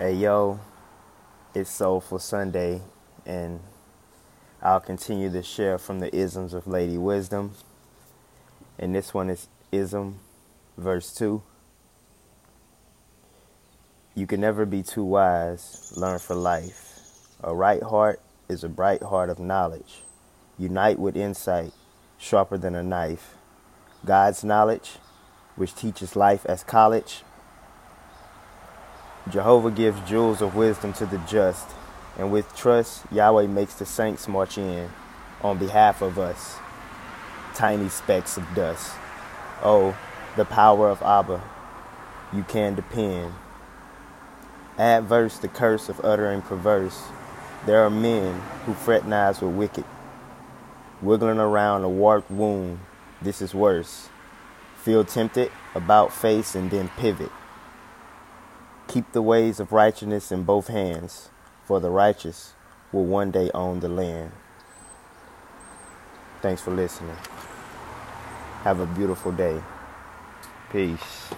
Hey yo, it's Soulful Sunday, and I'll continue to share from the isms of Lady Wisdom. And this one is ism, verse 2. You can never be too wise, learn for life. A right heart is a bright heart of knowledge. Unite with insight, sharper than a knife. God's knowledge, which teaches life as college Jehovah gives jewels of wisdom to the just, and with trust, Yahweh makes the saints march in on behalf of us, tiny specks of dust. Oh, the power of Abba, you can depend. Adverse the curse of uttering perverse. There are men who fraternize with wicked, wiggling around a warped wound. This is worse. Feel tempted, about face, and then pivot. Keep the ways of righteousness in both hands, for the righteous will one day own the land. Thanks for listening. Have a beautiful day. Peace.